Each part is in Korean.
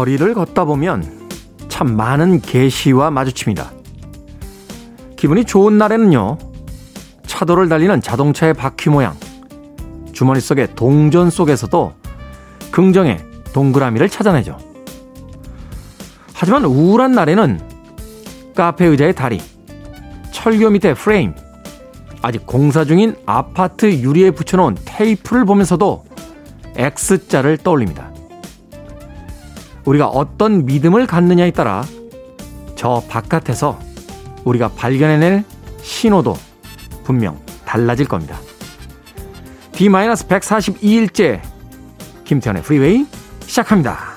거리를 걷다 보면 참 많은 게시와 마주칩니다. 기분이 좋은 날에는요, 차도를 달리는 자동차의 바퀴 모양, 주머니 속의 동전 속에서도 긍정의 동그라미를 찾아내죠. 하지만 우울한 날에는 카페 의자의 다리, 철교 밑에 프레임, 아직 공사 중인 아파트 유리에 붙여놓은 테이프를 보면서도 X자를 떠올립니다. 우리가 어떤 믿음을 갖느냐에 따라 저 바깥에서 우리가 발견해낼 신호도 분명 달라질 겁니다. D-142일째 김태현의 프리웨이 시작합니다.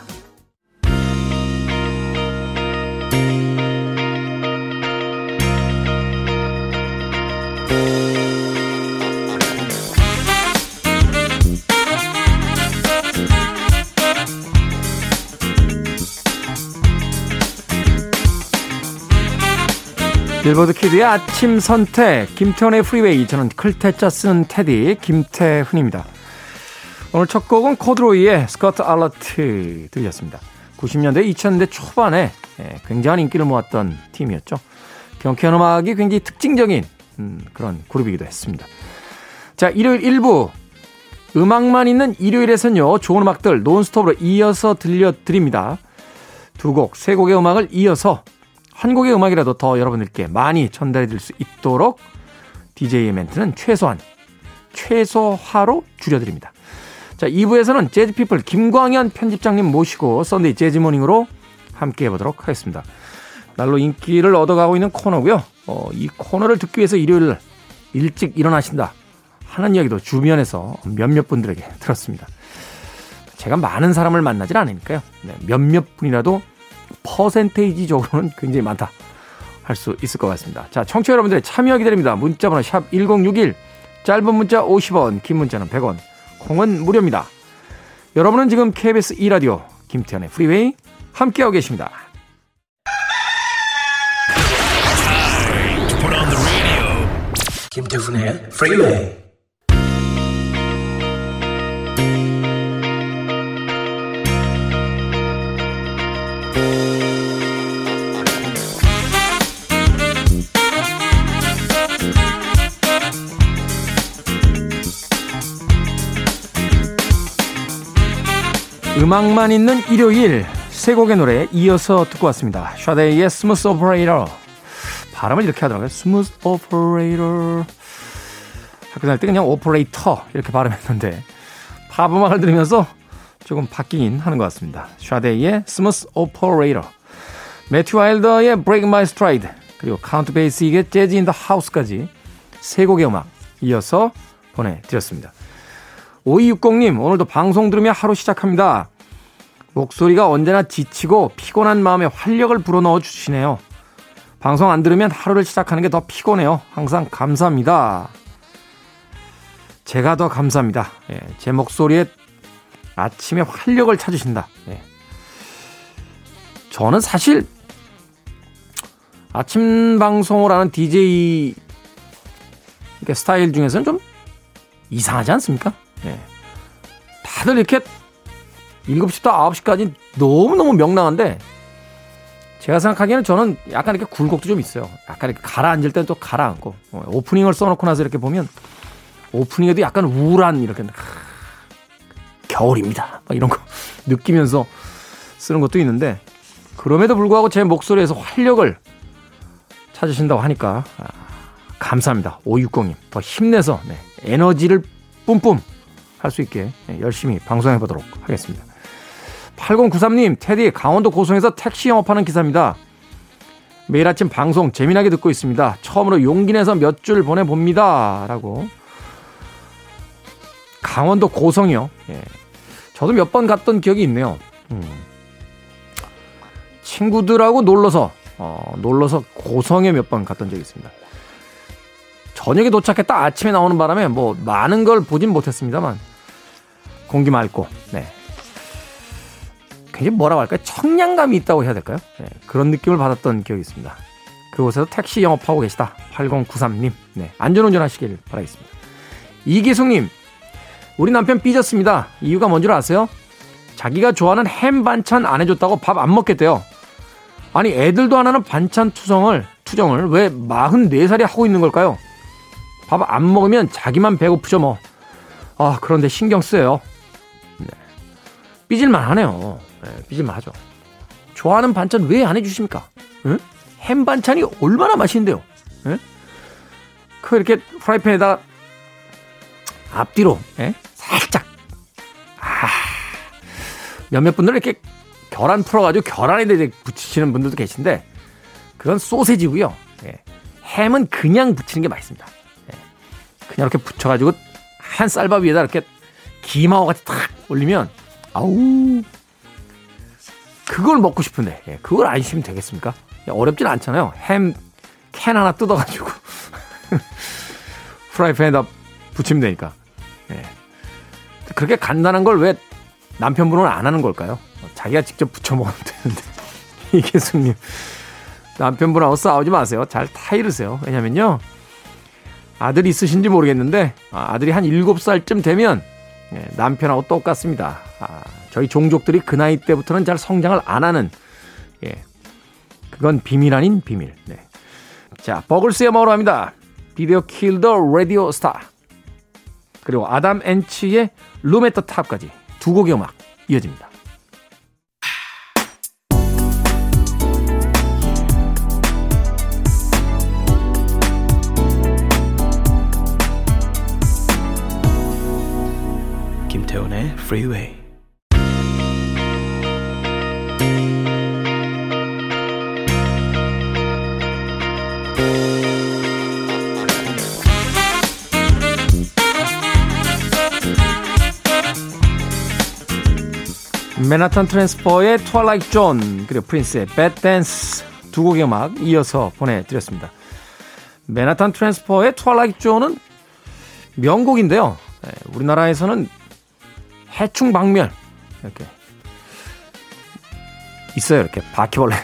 빌보드 키드의 아침 선택 김태훈의 프리웨이 저는 클 태 자 쓰는 DJ 김태훈입니다. 오늘 첫 곡은 코듀로이의 Skirt Alert 들렸습니다. 90년대 2000년대 초반에 예, 굉장한 인기를 모았던 팀이었죠. 경쾌한 음악이 굉장히 특징적인 음, 그런 그룹이기도 했습니다. 자 일요일 1부 음악만 있는 일요일에선요 좋은 음악들 논스톱으로 이어서 들려드립니다. 두 곡, 세 곡의 음악을 이어서 한 곡의 음악이라도 더 여러분들께 많이 전달해 드릴 수 있도록 DJ의 멘트는 최소한, 최소화로 줄여드립니다. 자, 2부에서는 재즈피플 김광현 편집장님 모시고 Sunday Jazz Morning으로 함께 해보도록 하겠습니다. 날로 인기를 얻어가고 있는 코너고요. 어, 이 코너를 듣기 위해서 일요일 일찍 일어나신다 하는 이야기도 주변에서 몇몇 분들에게 들었습니다. 제가 많은 사람을 만나질 않으니까요. 네, 몇몇 분이라도 퍼센테이지적으로는 굉장히 많다 할 수 있을 것 같습니다. 자, 청취자 여러분들의 참여 기다립니다. 문자번호 샵 1061, 짧은 문자 50원, 긴 문자는 100원, 콩은 무료입니다. 여러분은 지금 KBS 2라디오 김태훈의 Freeway 함께하고 계십니다. 김태훈의 Freeway 음악만 있는 일요일 세 곡의 노래 이어서 듣고 왔습니다. 샤데이의 Smooth Operator 발음을 이렇게 하더라고요. Smooth Operator 학교 다닐 때 그냥 operator 이렇게 발음했는데 팝 음악을 들으면서 조금 바뀌긴 하는 것 같습니다. 샤데이의 Smooth Operator 매튜 와일더의 Break My Stride 그리고 카운트 베이직의 Jazz in the House까지 세 곡의 음악 이어서 보내드렸습니다. 5260님, 오늘도 방송 들으며 하루 시작합니다. 목소리가 언제나 지치고 피곤한 마음에 활력을 불어넣어 주시네요. 방송 안 들으면 하루를 시작하는 게 더 피곤해요. 항상 감사합니다. 제가 더 감사합니다. 예, 제 목소리에 아침에 활력을 찾으신다. 예. 저는 사실 아침 방송을 하는 DJ 스타일 중에서는 좀 이상하지 않습니까? 예. 다들 이렇게 7시부터 9시까지 너무너무 명랑한데 제가 생각하기에는 저는 약간 이렇게 굴곡도 좀 있어요. 약간 이렇게 가라앉을 때는 또 가라앉고 어, 오프닝을 써놓고 나서 이렇게 보면 오프닝에도 약간 우울한 이렇게 겨울입니다. 막 이런 거 느끼면서 쓰는 것도 있는데 그럼에도 불구하고 제 목소리에서 활력을 찾으신다고 하니까 아, 감사합니다. 560님 더 힘내서 네, 에너지를 뿜뿜 할 수 있게 열심히 방송해 보도록 하겠습니다. 8093님, 테디 강원도 고성에서 택시 영업하는 기사입니다. 매일 아침 방송 재미나게 듣고 있습니다. 처음으로 용기 내서 몇 줄 보내봅니다. 라고. 강원도 고성이요. 예. 저도 몇 번 갔던 기억이 있네요. 음. 친구들하고 놀러서, 어, 놀러서 고성에 몇 번 갔던 적이 있습니다. 저녁에 도착했다 아침에 나오는 바람에 뭐 많은 걸 보진 못했습니다만 공기 맑고 네 굉장히 뭐라고 할까요? 청량감이 있다고 해야 될까요? 네, 그런 느낌을 받았던 기억이 있습니다. 그곳에서 택시 영업하고 계시다. 8093님. 네, 안전운전 하시길 바라겠습니다. 이기숙님, 우리 남편 삐졌습니다. 이유가 뭔지 아세요? 자기가 좋아하는 햄 반찬 안 해줬다고 밥 안 먹겠대요. 아니 애들도 안 하는 반찬 투성을 투정을 왜 44살이 하고 있는 걸까요? 밥 안 먹으면 자기만 배고프죠 뭐. 아 그런데 신경 쓰여요. 네. 삐질만 하네요. 네, 삐질만 하죠. 좋아하는 반찬 왜 안 해주십니까? 응? 햄 반찬이 얼마나 맛있는데요. 응? 그 이렇게 프라이팬에다가 앞뒤로 예? 살짝 아 몇몇 분들은 이렇게 계란 풀어가지고 계란에 이제 붙이시는 분들도 계신데 그건 소세지고요. 예. 햄은 그냥 붙이는 게 맛있습니다. 예. 그냥 이렇게 붙여가지고 한 쌀밥 위에다 이렇게 김하고 같이 탁 올리면 아우 그걸 먹고 싶은데 예. 그걸 안 시면 되겠습니까? 어렵진 않잖아요. 햄 캔 하나 뜯어가지고 프라이팬에다 붙이면 되니까. 예. 그렇게 간단한 걸 왜 남편분은 안 하는 걸까요? 자기가 직접 부쳐 먹으면 되는데. 이계숙님. 남편분하고 싸우지 마세요. 잘 타이르세요. 왜냐면요. 아들 있으신지 모르겠는데, 아, 아들이 한 7살쯤 되면, 예, 남편하고 똑같습니다. 아, 저희 종족들이 그 나이 때부터는 잘 성장을 안 하는, 예. 그건 비밀 아닌 비밀. 네. 자, 버글스의 음악으로 합니다. Video Killed the Radio Star. 그리고 아담 앤트의 Room at the Top까지 두 곡의 음악 이어집니다. 김태훈의 Freeway. 맨하탄 트랜스퍼의 Twilight Zone 그리고 프린스의 Batdance 두 곡의 음악 이어서 보내드렸습니다. 맨하탄 트랜스퍼의 Twilight Zone은 명곡인데요. 네, 우리나라에서는 해충 박멸 이렇게 있어요. 이렇게 바퀴벌레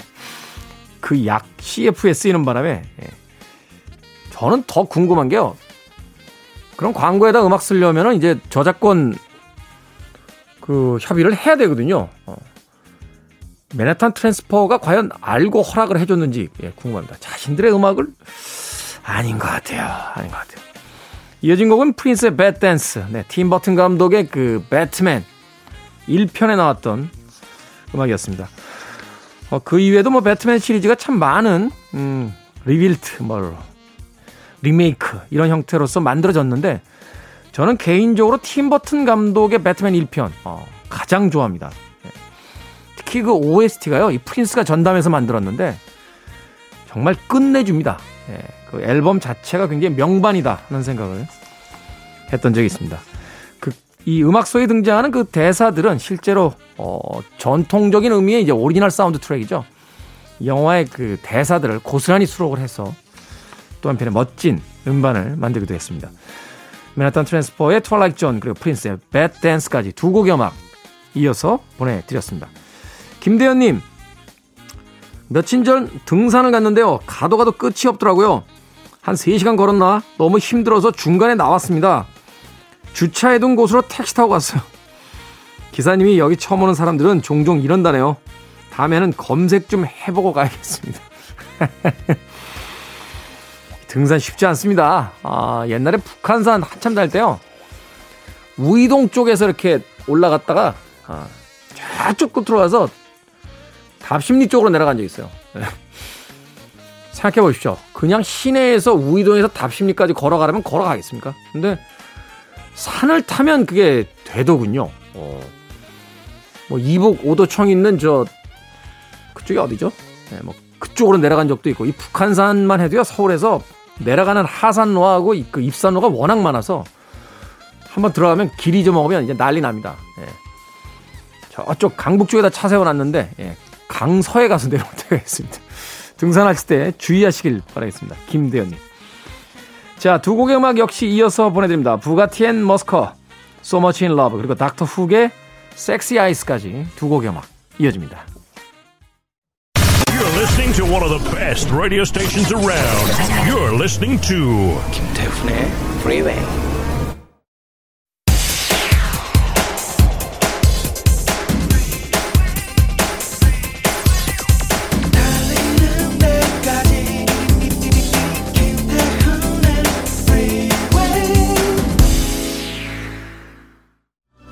그 약 CF에 쓰이는 바람에 예. 저는 더 궁금한 게요. 그럼 광고에다 음악 쓰려면은 이제 저작권 그 협의를 해야 되거든요. 어. 맨하탄 트랜스퍼가 과연 알고 허락을 해줬는지 예, 궁금합니다. 자신들의 음악을 아닌 것 같아요. 아닌 것 같아요. 이어진 곡은 프린스의 Batdance. 네, 팀 버튼 감독의 그 배트맨 1편에 나왔던 음악이었습니다. 어, 그 이외에도 뭐 배트맨 시리즈가 참 많은 음, rebuilt, 뭐 리메이크 이런 형태로서 만들어졌는데 저는 개인적으로 팀 버튼 감독의 배트맨 1편 어, 가장 좋아합니다. 네. 특히 그 OST가요. 이 프린스가 전담해서 만들었는데 정말 끝내줍니다. 네. 그 앨범 자체가 굉장히 명반이다 하는 생각을 했던 적이 있습니다. 그, 이 음악 속에 등장하는 그 대사들은 실제로 어, 전통적인 의미의 이제 오리지널 사운드 트랙이죠. 영화의 그 대사들을 고스란히 수록을 해서 또 한편의 멋진 음반을 만들기도 했습니다. 맨하탄 트랜스퍼의 Twilight Zone 그리고 프린스의 Batdance까지 두 곡의 음악 이어서 보내드렸습니다. 김대현님 며칠 전 등산을 갔는데요. 가도 가도 끝이 없더라고요. 한 3시간 걸었나? 너무 힘들어서 중간에 나왔습니다. 주차해둔 곳으로 택시 타고 갔어요. 기사님이 여기 처음 오는 사람들은 종종 이런다네요. 다음에는 검색 좀 해보고 가야겠습니다. 등산 쉽지 않습니다. 아, 옛날에 북한산 한참 달 때요. 우이동 쪽에서 이렇게 올라갔다가 아, 저쪽 끝으로 가서 답심리 쪽으로 내려간 적이 있어요. 네. 생각해 보십시오. 그냥 시내에서 우이동에서 답심리까지 걸어가려면 걸어가겠습니까? 근데 산을 타면 그게 되더군요. 어. 뭐 이북 오도청 있는 저 그쪽이 어디죠? 네, 뭐 그쪽으로 내려간 적도 있고 이 북한산만 해도요 서울에서 내려가는 하산로하고 그 입산로가 워낙 많아서 한번 들어가면 길 잊어먹으면 이제 난리 납니다. 예. 저쪽 강북 쪽에다 차 세워놨는데 예. 강서에 가서 내려올 때가 있습니다. 등산하실 때 주의하시길 바라겠습니다. 김대현님. 자, 두 곡의 음악 역시 이어서 보내드립니다. 부가티엔 머스커, So Much in Love, 그리고 닥터 훅의 섹시 아이스까지 두 곡의 음악 이어집니다. listening to one of the best radio stations around. You're listening to Kim 김태훈의 Freeway.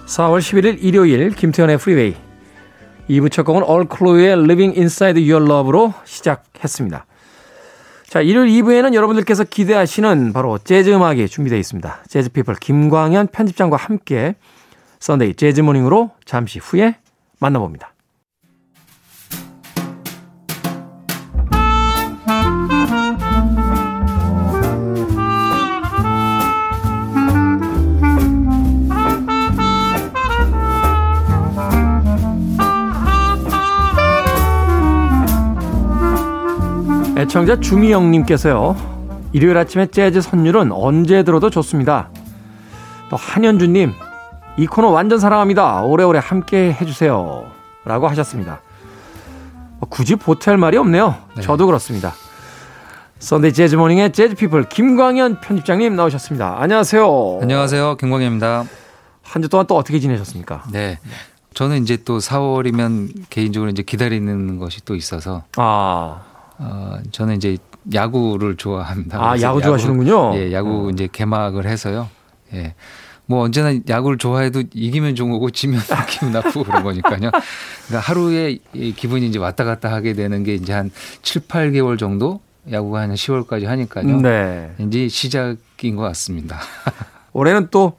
(4월 11일) 일요일 김태훈의 Freeway 2부 첫 곡은 얼 클루의 Living Inside Your Love로 시작했습니다. 자, 일요일 2부에는 여러분들께서 기대하시는 바로 재즈 음악이 준비되어 있습니다. 재즈 피플 김광현 편집장과 함께 Sunday Jazz Morning으로 잠시 후에 만나봅니다. 애청자 주미영님께서요. 일요일 아침에 재즈 선율은 언제 들어도 좋습니다. 또 한현주님, 이 코너 완전 사랑합니다. 오래오래 함께 해주세요. 라고 하셨습니다. 뭐 굳이 보탤 말이 없네요. 네. 저도 그렇습니다. Sunday Jazz Morning의 재즈 피플 김광현 편집장님 나오셨습니다. 안녕하세요. 안녕하세요. 김광현입니다. 한 주 동안 또 어떻게 지내셨습니까? 네. 저는 이제 또 4월이면 개인적으로 이제 기다리는 것이 또 있어서 아. 어, 저는 이제 야구를 좋아합니다. 아, 야구 좋아하시는군요. 예, 야구 어. 이제 개막을 해서요. 예. 뭐 언제나 야구를 좋아해도 이기면 좋은 거고 지면 기분 나쁘고 그런 거니까요. 그러니까 하루에 기분이 이제 왔다 갔다 하게 되는 게 이제 한 7, 8개월 정도 야구가 한 10월까지 하니까요. 네. 이제 시작인 것 같습니다. 올해는 또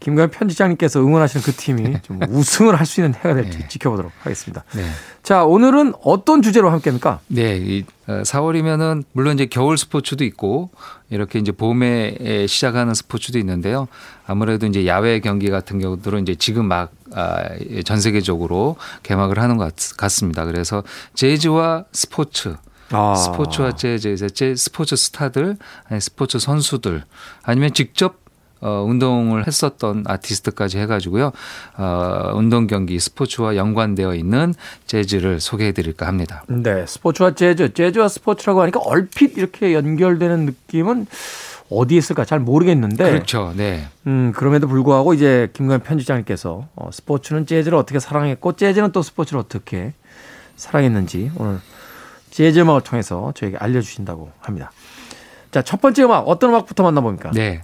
김관 편집장님께서 응원하시는 그 팀이 네. 좀 우승을 할 수 있는 해가 될지 네. 지켜보도록 하겠습니다. 네. 자, 오늘은 어떤 주제로 함께 합니까? 네. 이 4월이면은 어, 물론 이제 겨울 스포츠도 있고 이렇게 이제 봄에 시작하는 스포츠도 있는데요. 아무래도 이제 야외 경기 같은 경우들은 이제 지금 막전 아, 세계적으로 개막을 하는 것 같습니다. 그래서 재즈와 스포츠 아. 스포츠와 재즈, 스포츠 스타들, 아니 스포츠 선수들 아니면 직접 어, 운동을 했었던 아티스트까지 해가지고요. 어, 운동 경기 스포츠와 연관되어 있는 재즈를 소개해 드릴까 합니다. 네. 스포츠와 재즈, 재즈와 스포츠라고 하니까 얼핏 이렇게 연결되는 느낌은 어디에 있을까 잘 모르겠는데. 그렇죠. 네. 음, 그럼에도 불구하고 이제 김관 편집장님께서 어, 스포츠는 재즈를 어떻게 사랑했고, 재즈는 또 스포츠를 어떻게 사랑했는지 오늘 재즈 음악을 통해서 저에게 알려주신다고 합니다. 자, 첫 번째 음악 어떤 음악부터 만나봅니까? 네.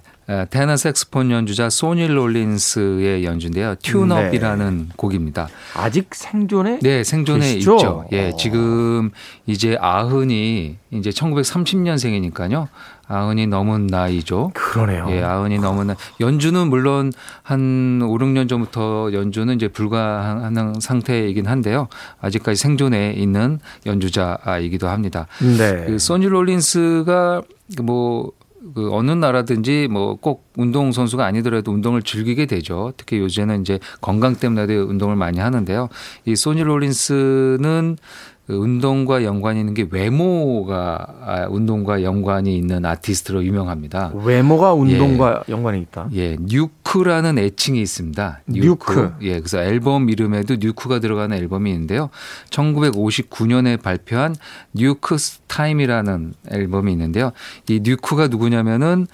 테너 색스폰 연주자 소니 롤린스의 연주인데요. 튠업이라는 네. 곡입니다. 아직 생존에 네, 생존에 계시죠? 있죠. 예, 어. 지금 이제 아흔이 이제 1930년생이니까요. 아흔이 넘은 나이죠. 그러네요. 예, 아흔이 넘은 나. 연주는 물론 한 5, 6년 전부터 연주는 이제 불가하는 상태이긴 한데요. 아직까지 생존에 있는 연주자이기도 합니다. 네. 그 소니 롤린스가 뭐 그 어느 나라든지 뭐 꼭 운동 선수가 아니더라도 운동을 즐기게 되죠. 특히 요새는 이제 건강 때문에도 운동을 많이 하는데요. 이 소니 롤린스는 그 운동과 연관이 있는 게 외모가 아, 운동과 연관이 있는 아티스트로 유명합니다. 외모가 운동과 예. 연관이 있다. 예, 뉴크라는 애칭이 있습니다. 뉴크. 뉴크. 예, 그래서 앨범 이름에도 뉴크가 들어가는 앨범이 있는데요. 1959년에 발표한 Newk's Time이라는 앨범이 있는데요. 이 뉴크가 누구냐면은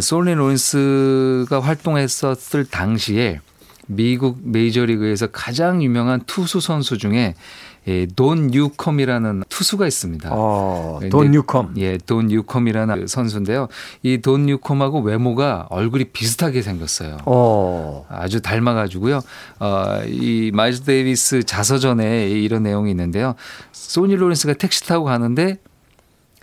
소니 롤린스가 활동했었을 당시에 미국 메이저리그에서 가장 유명한 투수 선수 중에 예, 돈 뉴컴이라는 투수가 있습니다. 어, 돈 뉴컴. 예, 돈 뉴컴이라는 선수인데요. 이 돈 뉴컴하고 외모가 얼굴이 비슷하게 생겼어요. 어. 아주 닮아가지고요. 어, 이 마일스 데이비스 자서전에 이런 내용이 있는데요. 소니 로렌스가 택시 타고 가는데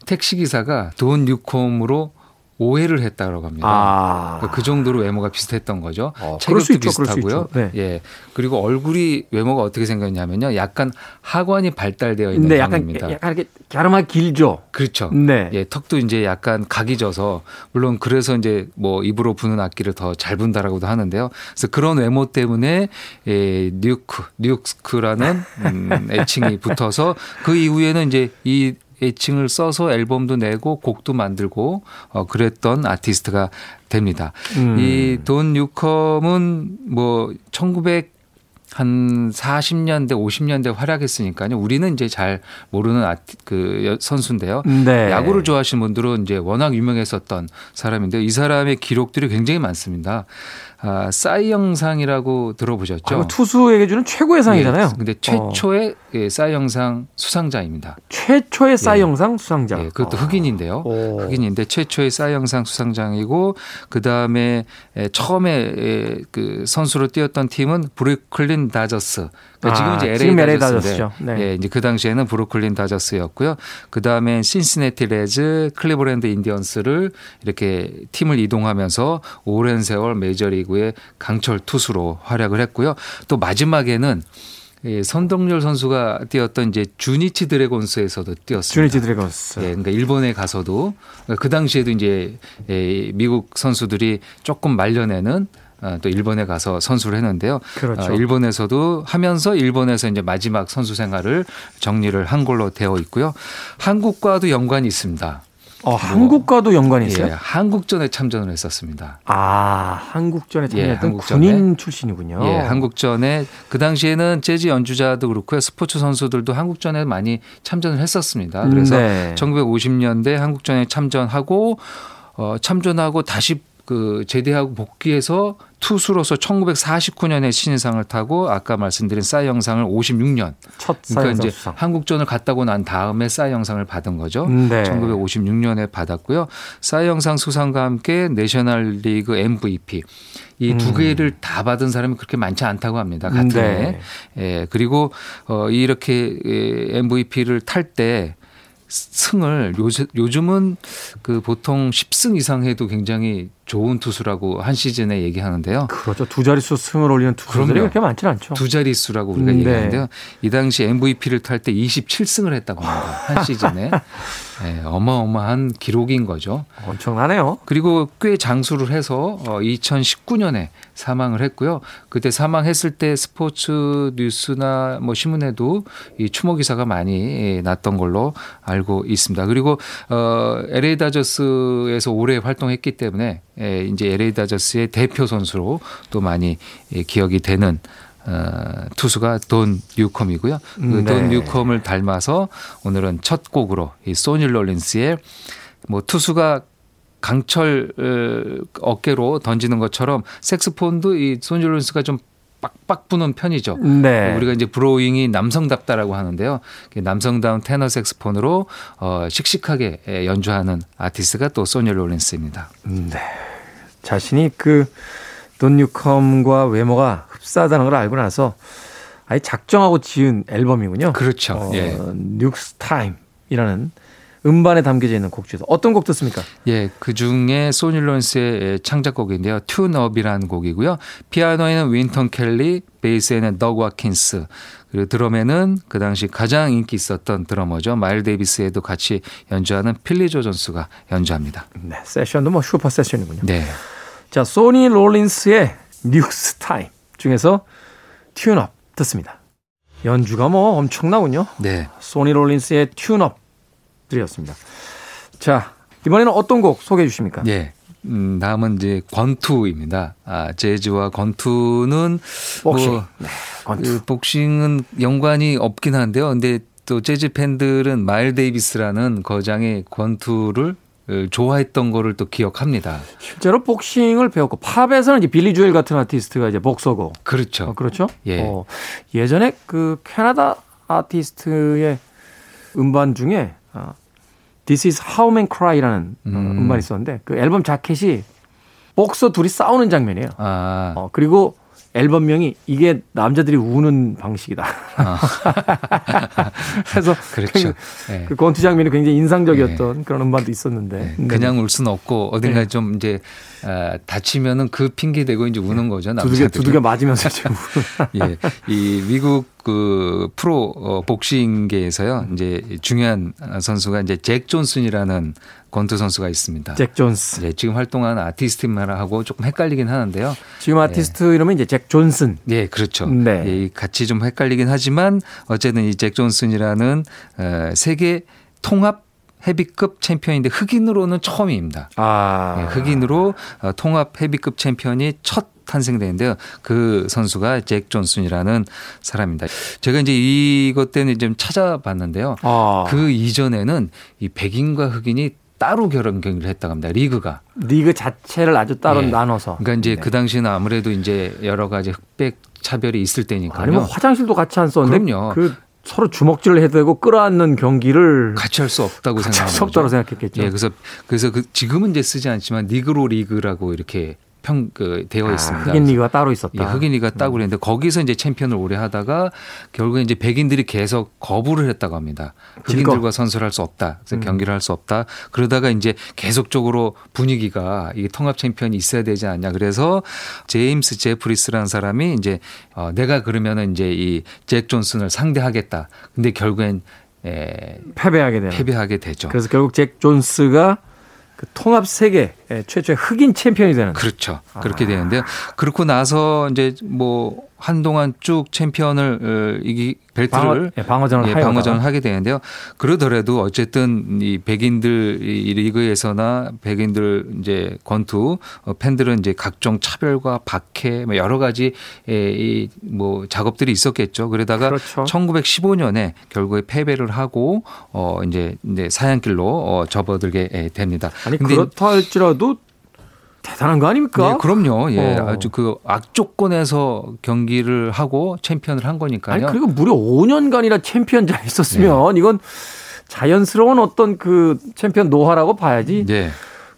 택시 기사가 돈 뉴컴으로 오해를 했다고 합니다. 아. 그러니까 그 정도로 외모가 비슷했던 거죠. 어, 체격도 비슷하고요. 네. 예. 그리고 얼굴이 외모가 어떻게 생겼냐면요. 약간 하관이 발달되어 있는 네, 형입니다. 약간 이렇게 갸름하게 길죠. 그렇죠. 네. 예, 턱도 이제 약간 각이 져서 물론 그래서 이제 뭐 입으로 부는 악기를 더 잘 분다라고도 하는데요. 그래서 그런 외모 때문에 예, 뉴크, 뉴크라는 음, 애칭이 붙어서 그 이후에는 이제 이 애칭을 써서 앨범도 내고 곡도 만들고 어 그랬던 아티스트가 됩니다. 음. 이돈 뉴컴은 뭐 1900, 한 40년대, 50년대 활약했으니까요. 우리는 이제 잘 모르는 아티, 그 선수인데요. 네. 야구를 좋아하시는 분들은 이제 워낙 유명했었던 사람인데 이 사람의 기록들이 굉장히 많습니다. 아, 사이 영 상이라고 들어보셨죠? 아, 투수에게 주는 최고의 상이잖아요. 네. 근데 최초의 어. 예, 사이 영 상 수상자입니다. 최초의 사이 영 상 수상자. 예, 그것도 흑인인데요. 오. 흑인인데 최초의 사이 영 상 수상자이고 그 다음에 처음에 에, 그 선수로 뛰었던 팀은 브루클린 다저스. 그러니까 지금 아, 이제 LA 지금 LA 다저스죠. 네. 예, 이제 그 당시에는 브루클린 다저스였고요. 그 다음에 신시내티 레즈, 클리브랜드 인디언스를 이렇게 팀을 이동하면서 오랜 세월 메이저리그 의 강철 투수로 활약을 했고요. 또 마지막에는 예, 선동열 선수가 뛰었던 이제 주니치 드래곤스에서도 뛰었습니다. 주니치 드래곤스. 예, 그러니까 일본에 가서도 그 당시에도 이제 예, 미국 선수들이 조금 말려내는 어, 또 일본에 가서 선수를 했는데요. 그렇죠. 어, 일본에서도 하면서 일본에서 이제 마지막 선수 생활을 정리를 한 걸로 되어 있고요. 한국과도 연관이 있습니다. 어, 한국과도 연관이 있어요? 예, 한국전에 참전을 했었습니다. 아, 한국전에 참여했던 예, 한국전에. 군인 출신이군요. 예, 한국전에 그 당시에는 재즈 연주자도 그렇고요. 스포츠 선수들도 한국전에 많이 참전을 했었습니다. 그래서 네. 1950년대 한국전에 참전하고 어 참전하고 다시 그 제대하고 복귀해서 투수로서 1949년에 신인상을 타고 아까 말씀드린 싸이 영상을 56년 첫 그러니까 이제 수상. 한국전을 갔다고 난 다음에 싸이 영상을 받은 거죠. 네. 1956년에 받았고요. 싸이 영상 수상과 함께 내셔널 리그 MVP 이두 음. 개를 다 받은 사람이 그렇게 많지 않다고 합니다. 같은 네. 해에. 예, 그리고 어 이렇게 MVP를 탈때 승을 요즘, 요즘은 그 보통 10승 이상 해도 굉장히 좋은 투수라고 한 시즌에 얘기하는데요. 그렇죠. 두 자릿수 승을 올리는 투수들이. 그렇게 많지는 않죠. 두 자릿수라고 우리가 음, 네. 얘기하는데요. 이 당시 MVP를 탈 때 27승을 했다고 합니다. 한 시즌에. 예, 어마어마한 기록인 거죠. 엄청나네요. 그리고 꽤 장수를 해서 어, 2019년에 사망을 했고요. 그때 사망했을 때 스포츠 뉴스나 뭐 신문에도 이 추모 기사가 많이 예, 났던 걸로 알고 있습니다. 그리고 어 LA 다저스에서 오래 활동했기 때문에 예, 이제 LA 다저스의 대표 선수로 또 많이 예, 기억이 되는 어, 투수가 돈 뉴컴이고요. 음, 그돈 네. 뉴컴을 닮아서 오늘은 첫 곡으로 이 소니 롤린스의 뭐 투수가 강철 어, 어깨로 던지는 것처럼 색스폰도 이 소니 롤린스가 좀 빡빡 부는 편이죠. 네. 우리가 이제 blowing이 남성답다라고 하는데요. 남성다운 테너 색스폰으로 어, 씩씩하게 예, 연주하는 아티스트가 또 소니 롤린스입니다. 네. 자신이 그 돈 뉴컴과 외모가 흡사하다는 걸 알고 나서 아예 작정하고 지은 앨범이군요. 그렇죠. 어, 예. Newk's Time이라는 음반에 담겨져 있는 곡 중에서 어떤 곡 듣습니까? 예, 그 중에 소니 롤린스의 창작곡인데요. Tune Up이라는 곡이고요. 피아노에는 윈턴 켈리, 베이스에는 덕 와킨스, 그리고 드럼에는 그 당시 가장 인기 있었던 드러머죠. 마일 데이비스에도 같이 연주하는 필리 조 존스가 연주합니다. 네. 세션도 뭐 슈퍼 세션이군요. 네. 자, 소니 롤린스의 Newk's Time 중에서 Tune Up 듣습니다. 연주가 뭐 엄청나군요. 네. 소니 롤린스의 Tune Up 들으셨습니다. 자, 이번에는 어떤 곡 소개해 주십니까? 예. 음, 다음은 이제 권투입니다. 아, 재즈와 권투는 복싱. 뭐 네, 권투. 그 복싱은 연관이 없긴 한데요. 근데 또 재즈 팬들은 마일 데이비스라는 거장의 권투를 어, 좋아했던 거를 또 기억합니다. 실제로 복싱을 배웠고 팝에서는 이제 빌리 주엘 같은 아티스트가 이제 복서고 그렇죠. 어, 그렇죠? 예. 어, 예전에 그 캐나다 아티스트의 음반 중에 어, This is How Men Cry라는 어, 음. 음반이 있었는데 그 앨범 자켓이 복서 둘이 싸우는 장면이에요. 아, 어, 그리고 앨범명이 이게 남자들이 우는 방식이다. 그래서 그렇죠. 예. 그 권투 장면이 굉장히 인상적이었던 그런 음반도 있었는데 네, 그냥 울 수는 없고 어딘가 네. 좀 이제 아, 다치면은 그 핑계 대고 이제 우는 거죠. 두들겨 남자들이. 두들겨 맞으면서 좀 예, 이 미국 그 프로 어, 복싱계에서요. 이제 중요한 선수가 이제 잭 존슨이라는 권투 선수가 있습니다. 잭 존스. 네, 지금 활동하는 아티스트만하고 조금 헷갈리긴 하는데요. 지금 아티스트 이름은 이제 잭 존슨. 예, 그렇죠. 네. 예, 같이 좀 헷갈리긴 하지만 어쨌든 이 잭 존슨이라는 어, 세계 통합 헤비급 챔피언인데 흑인으로는 처음입니다. 아. 예, 흑인으로 어, 통합 헤비급 챔피언이 첫 탄생되는데요. 그 선수가 잭 존슨이라는 사람입니다. 제가 이제 이것 때문에 좀 찾아봤는데요. 아. 그 이전에는 이 백인과 흑인이 따로 결혼 경기를 했다고 합니다. 리그가. 리그 자체를 아주 따로 예. 나눠서. 그러니까 이제 네. 그 당시에는 아무래도 이제 여러 가지 흑백 차별이 있을 때니까요. 아니면 화장실도 같이 안 썼는데 그럼요. 그 서로 주먹질을 해대고 끌어안는 경기를 같이 할 수 없다고 할수 없다고. 생각했겠죠. 예, 그래서 그래서 그 지금은 이제 쓰지 않지만 니그로 리그라고 이렇게 평 그 되어 아, 있습니다. 흑인 리그가 따로 있었다. 예, 흑인 리그가 따로 그랬는데 거기서 이제 챔피언을 오래 하다가 결국에 이제 백인들이 계속 거부를 했다고 합니다. 흑인들과 선수를 할 수 없다. 그래서 경기를 할 수 없다. 그러다가 이제 계속적으로 분위기가 이 통합 챔피언이 있어야 되지 않냐. 그래서 제임스 제프리스라는 사람이 이제 어, 내가 그러면은 이제 이 잭 존슨을 상대하겠다. 근데 결국엔 에, 패배하게 되는. 패배하게 되죠. 그래서 결국 잭 존스가 그 통합 세계 최초의 흑인 챔피언이 되는. 그렇죠. 아. 그렇게 되는데요. 그렇고 나서 이제 뭐 한동안 쭉 챔피언을 어, 이기 벨트를 방어, 예, 방어전을 예, 하여다가. 방어전을 하게 되는데요. 그러더라도 어쨌든 이 백인들 이 리그에서나 백인들 이제 권투 어, 팬들은 이제 각종 차별과 박해 뭐 여러 가지 이뭐 작업들이 있었겠죠. 그러다가 그렇죠. 1915년에 결국에 패배를 하고 어 이제 이제 사양길로 어 접어들게 예, 됩니다. 아니 그렇다 할지라도 대단한 거 아닙니까? 네, 그럼요. 예. 어. 아주 그 악조건에서 경기를 하고 챔피언을 한 거니까요. 아니 그리고 무려 5년간이나 챔피언 자리에 네. 있었으면 이건 자연스러운 어떤 그 챔피언 노화라고 봐야지. 네.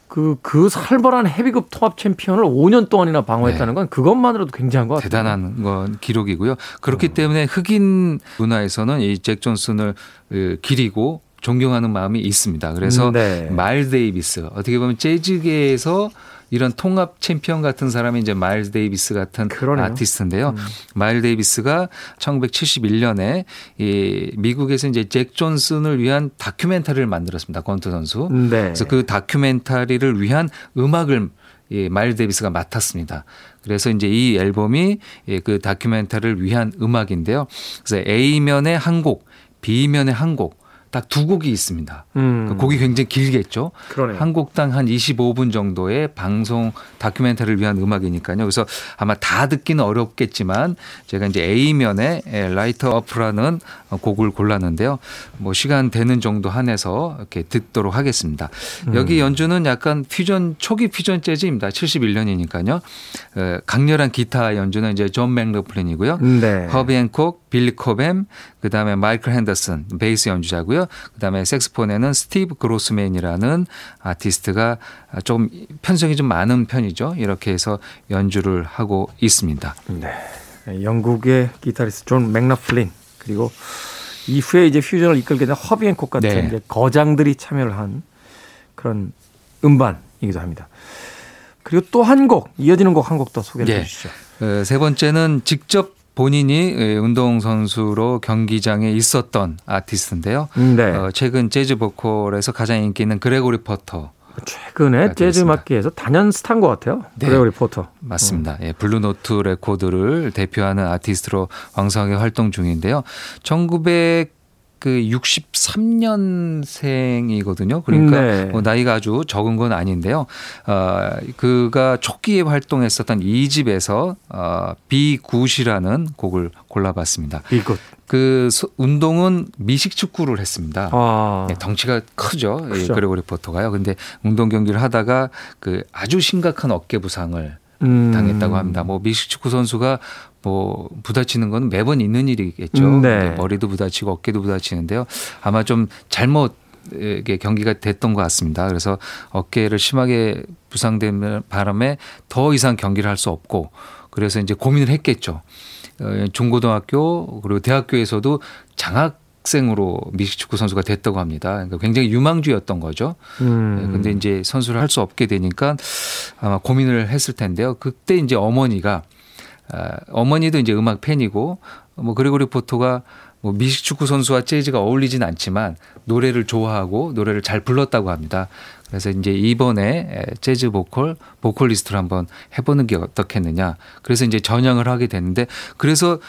그, 그 살벌한 헤비급 통합 챔피언을 5년 동안이나 방어했다는 건 그것만으로도 굉장한 것 같아요. 대단한 건 기록이고요. 그렇기 때문에 흑인 문화에서는 이 잭 존슨을 어, 기리고 존경하는 마음이 있습니다. 그래서 음, 네. 마일 데이비스 어떻게 보면 재즈계에서 이런 통합 챔피언 같은 사람이 이제 마일 데이비스 같은 그러네요. 아티스트인데요. 음. 마일 데이비스가 1971년에 이 미국에서 이제 잭 존슨을 위한 다큐멘터리를 만들었습니다. 권투 선수. 네. 그래서 그 다큐멘터리를 위한 음악을 이 마일 데이비스가 맡았습니다. 그래서 이제 이 앨범이 예, 그 다큐멘터리를 위한 음악인데요. 그래서 A면에 한 곡, B면에 한 곡, 딱 두 곡이 있습니다. 음. 그 곡이 굉장히 길겠죠. 그러네요. 한 곡당 한 25분 정도의 방송 다큐멘터리를 위한 음악이니까요. 그래서 아마 다 듣기는 어렵겠지만 제가 이제 A면에 Right Off라는 곡을 골랐는데요. 뭐 시간 되는 정도 한해서 이렇게 듣도록 하겠습니다. 음. 여기 연주는 약간 퓨전 초기 퓨전 재즈입니다. 71년이니까요. 강렬한 기타 연주는 이제 존 맥러플린이고요. 네. 허비 핸콕, 빌리 코뱀, 그 다음에 마이클 핸더슨 베이스 연주자고요. 그 다음에 색스폰에는 스티브 그로스맨이라는 아티스트가 좀 편성이 좀 많은 편이죠. 이렇게 해서 연주를 하고 있습니다. 네. 영국의 기타리스트 존 맥라플린 그리고 이후에 이제 퓨전을 이끌게 된 허비 핸콕 같은 네. 거장들이 참여를 한 그런 음반이기도 합니다. 그리고 또 한 곡 이어지는 곡 한 곡 더 소개해 예. 주시죠. 어, 세 번째는 직접 본인이 운동선수로 경기장에 있었던 아티스트인데요. 네. 어, 최근 재즈 보컬에서 가장 인기 있는 그레고리 포터 최근에 아, 재즈. 마켓에서 단연 스타인 것 같아요. 네. 그레고리 포터. 맞습니다. 예, 블루노트 레코드를 대표하는 아티스트로 왕성하게 활동 중인데요. 1900 그 63년생이거든요. 그러니까 네. 뭐 나이가 아주 적은 건 아닌데요. 어, 그가 초기에 활동했었던 이 집에서 어, 비굿이라는 곡을 골라봤습니다. 이굿. 그 소- 운동은 미식 축구를 했습니다. 아. 네, 덩치가 크죠. 예, 크죠. 그레고리 포터가요. 근데 운동 경기를 하다가 그 아주 심각한 어깨 부상을 음. 당했다고 합니다. 뭐 미식 축구 선수가 뭐 부다치는 건 매번 있는 일이겠죠. 음, 네. 네, 머리도 부다치고 어깨도 부다치는데요. 아마 좀 잘못 이게 경기가 됐던 것 같습니다. 그래서 어깨를 심하게 부상된 바람에 더 이상 경기를 할 수 없고 그래서 이제 고민을 했겠죠. 어, 중고등학교 그리고 대학교에서도 장학생으로 미식 축구 선수가 됐다고 합니다. 그러니까 굉장히 유망주였던 거죠. 음. 네, 근데 이제 선수를 할 수 없게 되니까 아마 고민을 했을 텐데요. 그때 이제 어머니가 아, 어머니도 이제 음악 팬이고 뭐 그리고리 포토가 뭐 미식 축구 선수와 재즈가 어울리진 않지만 노래를 좋아하고 노래를 잘 불렀다고 합니다. 그래서 이제 이번에 재즈 보컬 보컬리스트를 한번 해보는 게 어떻겠느냐. 그래서 이제 전향을 하게 됐는데 그래서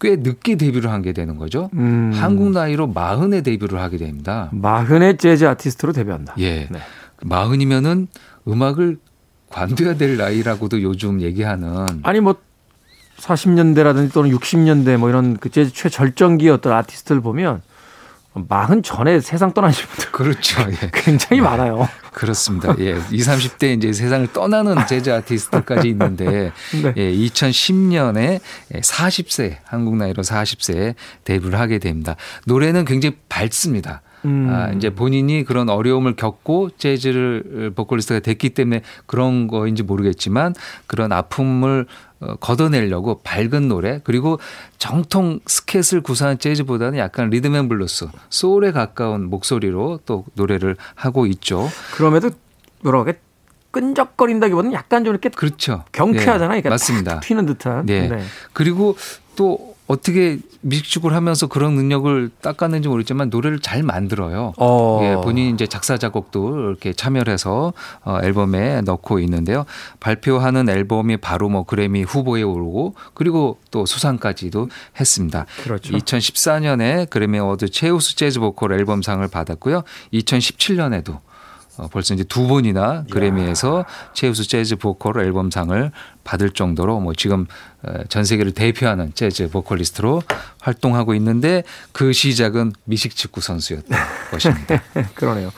꽤 늦게 데뷔를 하게 되는 거죠. 음. 한국 나이로 마흔에 데뷔를 하게 됩니다. 마흔의 재즈 아티스트로 데뷔한다. 예. 네. 마흔이면은 음악을 관둬야 될 나이라고도 요즘 얘기하는 아니 뭐 40년대라든지 또는 60년대 뭐 이런 그 재즈 최절정기였던 아티스트를 보면 마흔 전에 세상 떠나신 분들 그렇죠. 예. 굉장히 많아요. 그렇습니다. 예. 20, 30대 이제 세상을 떠나는 재즈 아티스트까지 있는데 네. 예, 2010년에 40세 한국 나이로 40세에 데뷔를 하게 됩니다. 노래는 굉장히 밝습니다. 음. 아, 이제 본인이 그런 어려움을 겪고 재즈를 보컬리스트가 됐기 때문에 그런 거인지 모르겠지만 그런 아픔을 어, 걷어내려고 밝은 노래 그리고 정통 스캣을 구사한 재즈보다는 약간 리듬앤 블루스 소울에 가까운 목소리로 또 노래를 하고 있죠. 그럼에도 뭐라고 하게 끈적거린다기보다는 약간 좀 이렇게 그렇죠. 경쾌하잖아요. 예, 그러니까 맞습니다. 탁 튀는 듯한. 네. 그리고 또 어떻게 미식축구를 하면서 그런 능력을 닦았는지 모르겠지만 노래를 잘 만들어요. 어. 예, 본인 이제 작사 작곡도 이렇게 참여를 해서 어, 앨범에 넣고 있는데요. 발표하는 앨범이 바로 뭐 그래미 후보에 오르고 그리고 또 수상까지도 했습니다. 그렇죠. 2014년에 그래미 어워드 최우수 재즈 보컬 앨범상을 받았고요. 2017년에도 어, 벌써 이제 두 번이나 그래미에서 최우수 재즈 보컬 앨범상을 받을 정도로 뭐 지금 어, 전 세계를 대표하는 재즈 보컬리스트로 활동하고 있는데 그 시작은 미식축구 선수였던 것입니다. 그러네요.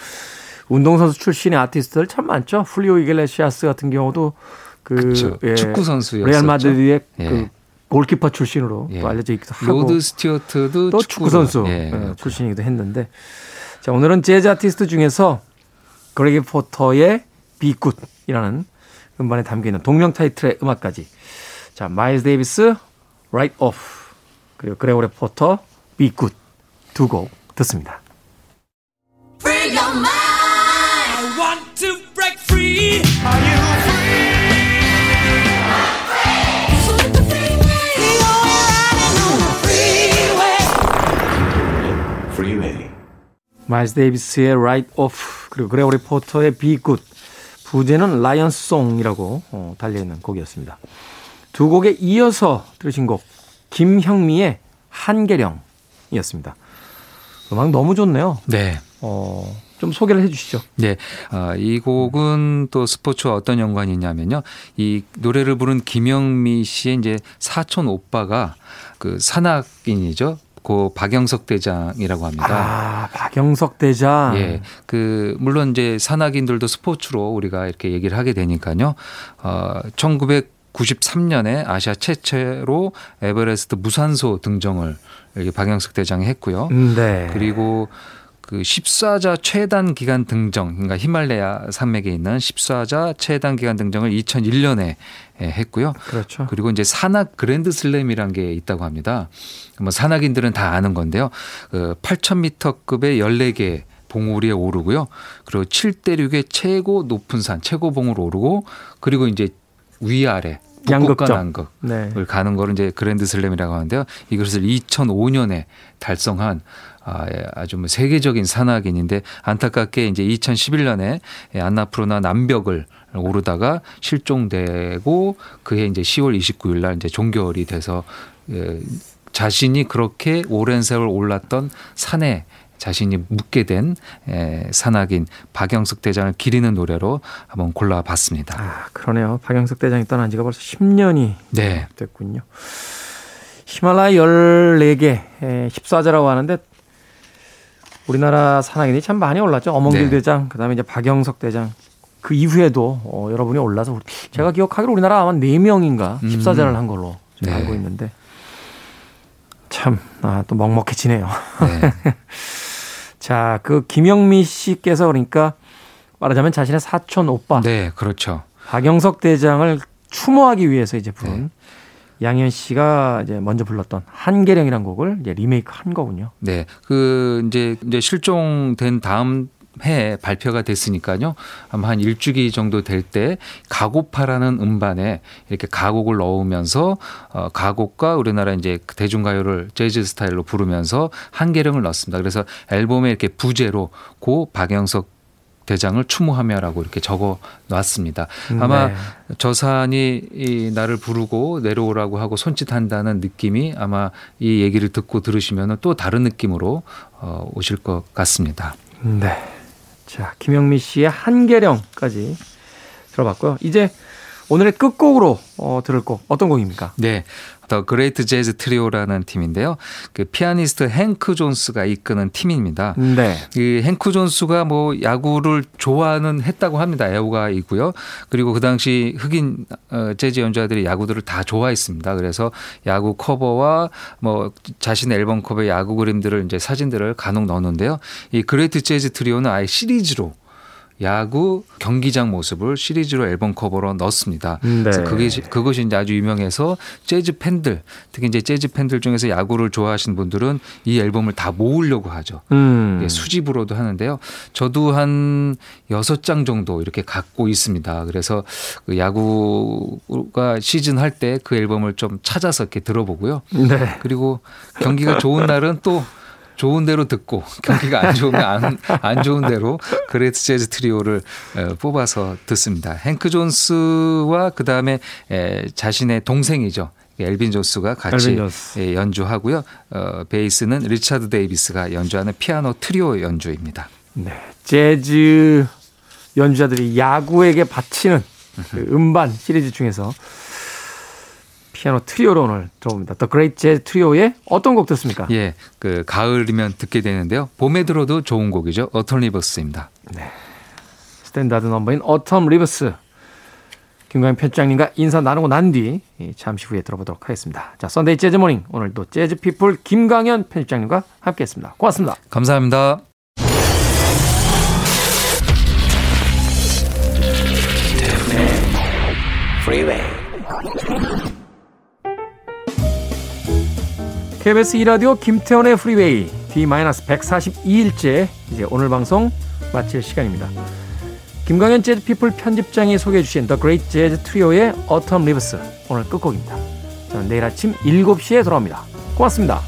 운동선수 출신의 아티스트들 참 많죠. 훌리오 이글레시아스 같은 경우도 그 그쵸. 축구 선수였었죠. 레알 마드리드의 예. 그 골키퍼 출신으로 예. 또 알려져 있기도 하고 로드 스튜어트도 또 축구 선수 예. 예, 출신이기도 했는데 자 오늘은 재즈 아티스트 중에서 그레고리 포터의 Be Good이라는 음반에 담겨 있는 동명 타이틀의 음악까지. 자 마일스 데이비스 Right Off 그리고 그레고리 포터 Be Good 두 곡 듣습니다. 마일스 데이비스의 Right Off 그리고 그레고리 포터의 Be Good 부제는 Lion's Song이라고 어, 달려있는 곡이었습니다. 두 곡에 이어서 들으신 곡 김형미의 한계령이었습니다. 음악 너무 좋네요. 네. 어, 좀 소개를 해주시죠. 네. 아, 이 곡은 또 스포츠와 어떤 연관이 있냐면요. 이 노래를 부른 김영미 씨의 이제 사촌 오빠가 그 산악인이죠. 고 박영석 대장이라고 합니다. 아 박영석 대장. 예. 그 물론 이제 산악인들도 스포츠로 우리가 이렇게 얘기를 하게 되니까요. 어 1993년에 아시아 최초로 에베레스트 무산소 등정을 이렇게 박영석 대장이 했고요. 음, 네. 그리고 그 14자 최단 기간 등정, 그러니까 히말라야 산맥에 있는 14자 최단 기간 등정을 2001년에 했고요. 그렇죠. 그리고 이제 산악 그랜드 슬램이란 게 있다고 합니다. 뭐 산악인들은 다 아는 건데요. 그 8,000m급의 14개 봉우리에 오르고요. 그리고 7대륙의 최고 높은 산, 최고 봉으로 오르고 그리고 이제 위아래 북극과 양극점. 남극 네. 을 가는 거를 이제 그랜드 슬램이라고 하는데요. 이것을 2005년에 달성한 아, 예, 아주 뭐 세계적인 산악인인데 안타깝게 이제 2011년에 안나푸르나 남벽을 오르다가 실종되고 그해 이제 10월 29일 날 이제 종결이 돼서 예, 자신이 그렇게 오랜 세월 올랐던 산에 자신이 묻게 된 에, 산악인 박영숙 대장을 기리는 노래로 한번 골라봤습니다. 아 그러네요. 박영석 대장이 떠난 지가 벌써 10년이 네. 됐군요. 히말라야 14개 14자라고 하는데 우리나라 산악인이 참 많이 올랐죠. 어몽길 네. 대장, 그다음에 이제 박영석 대장. 그 이후에도 어, 여러분이 올라서 우리- 제가 기억하기로 우리나라 아마 4명인가 음. 14자를 한 걸로 네. 알고 있는데 참, 아, 또 먹먹해지네요. 네. 자, 그 김영미 씨께서 그러니까 말하자면 자신의 사촌 오빠 네, 그렇죠. 박영석 대장을 추모하기 위해서 이제 부른 네. 양현 씨가 이제 먼저 불렀던 한계령이라는 곡을 이제 리메이크 한 거군요. 네. 그 이제 이제 실종된 다음 해에 발표가 됐으니까요. 아마 한 일주기 정도 될 때 가곡파라는 음반에 이렇게 가곡을 넣으면서 어 가곡과 우리나라 이제 그 대중가요를 재즈 스타일로 부르면서 한계령을 넣었습니다. 그래서 앨범에 이렇게 부제로 고 박영석 대장을 추모하며라고 이렇게 적어 놨습니다. 아마 네. 저 산이 이 나를 부르고 내려오라고 하고 손짓한다는 느낌이 아마 이 얘기를 듣고 들으시면 또 다른 느낌으로 어, 오실 것 같습니다. 네. 자, 김영미 씨의 한계령까지 들어봤고요. 이제 오늘의 끝곡으로 어, 들을 곡 어떤 곡입니까? 네. The Great Jazz Trio라는 팀인데요. 그 피아니스트 행크 존스가 이끄는 팀입니다. 네. 이 행크 존스가 뭐 야구를 좋아하는 했다고 합니다. 애호가 있고요. 그리고 그 당시 흑인 어, 재즈 연주자들이 야구들을 다 좋아했습니다. 그래서 야구 커버와 뭐 자신의 앨범 커버에 야구 그림들을 이제 사진들을 간혹 넣었는데요. 이 Great Jazz Trio는 아예 시리즈로 야구 경기장 모습을 시리즈로 앨범 커버로 넣었습니다. 네. 그래서 그게 그것이 이제 아주 유명해서 재즈 팬들 특히 이제 재즈 팬들 중에서 야구를 좋아하시는 분들은 이 앨범을 다 모으려고 하죠. 음. 예, 수집으로도 하는데요. 저도 한 여섯 장 정도 이렇게 갖고 있습니다. 그래서 그 야구가 시즌 할 때 그 앨범을 좀 찾아서 이렇게 들어보고요. 네. 그리고 경기가 좋은 날은 또 좋은 대로 듣고 경기가 안 좋으면 안, 안 좋은 대로 Great Jazz Trio를 어, 뽑아서 듣습니다. 행크 존스와 그 다음에 자신의 동생이죠. 엘빈 존스가 같이 엘빈. 예, 연주하고요. 어, 베이스는 리차드 데이비스가 연주하는 피아노 트리오 연주입니다. 네. 재즈 연주자들이 야구에게 바치는 그 음반 시리즈 중에서 피아노 트리오로 오늘 들어봅니다. The Great Jazz Trio의 어떤 곡 듣습니까? 예, 그 가을이면 듣게 되는데요. 봄에 들어도 좋은 곡이죠. Autumn Leaves입니다. 스탠다드 넘버인 Autumn Leaves 김광현 편집장님과 인사 나누고 난 뒤 잠시 후에 들어보도록 하겠습니다. 자, Sunday Jazz Morning 오늘도 재즈 피플 김광현 편집장님과 함께했습니다. 고맙습니다. 감사합니다. Freeway. KBS 2라디오 김태원의 Freeway D-142일째 이제 오늘 방송 마칠 시간입니다. 김광현 재즈 피플 편집장이 소개해 주신 The Great Jazz Trio의 Autumn Leaves 오늘 끝곡입니다. 저는 내일 아침 7시에 돌아옵니다. 고맙습니다.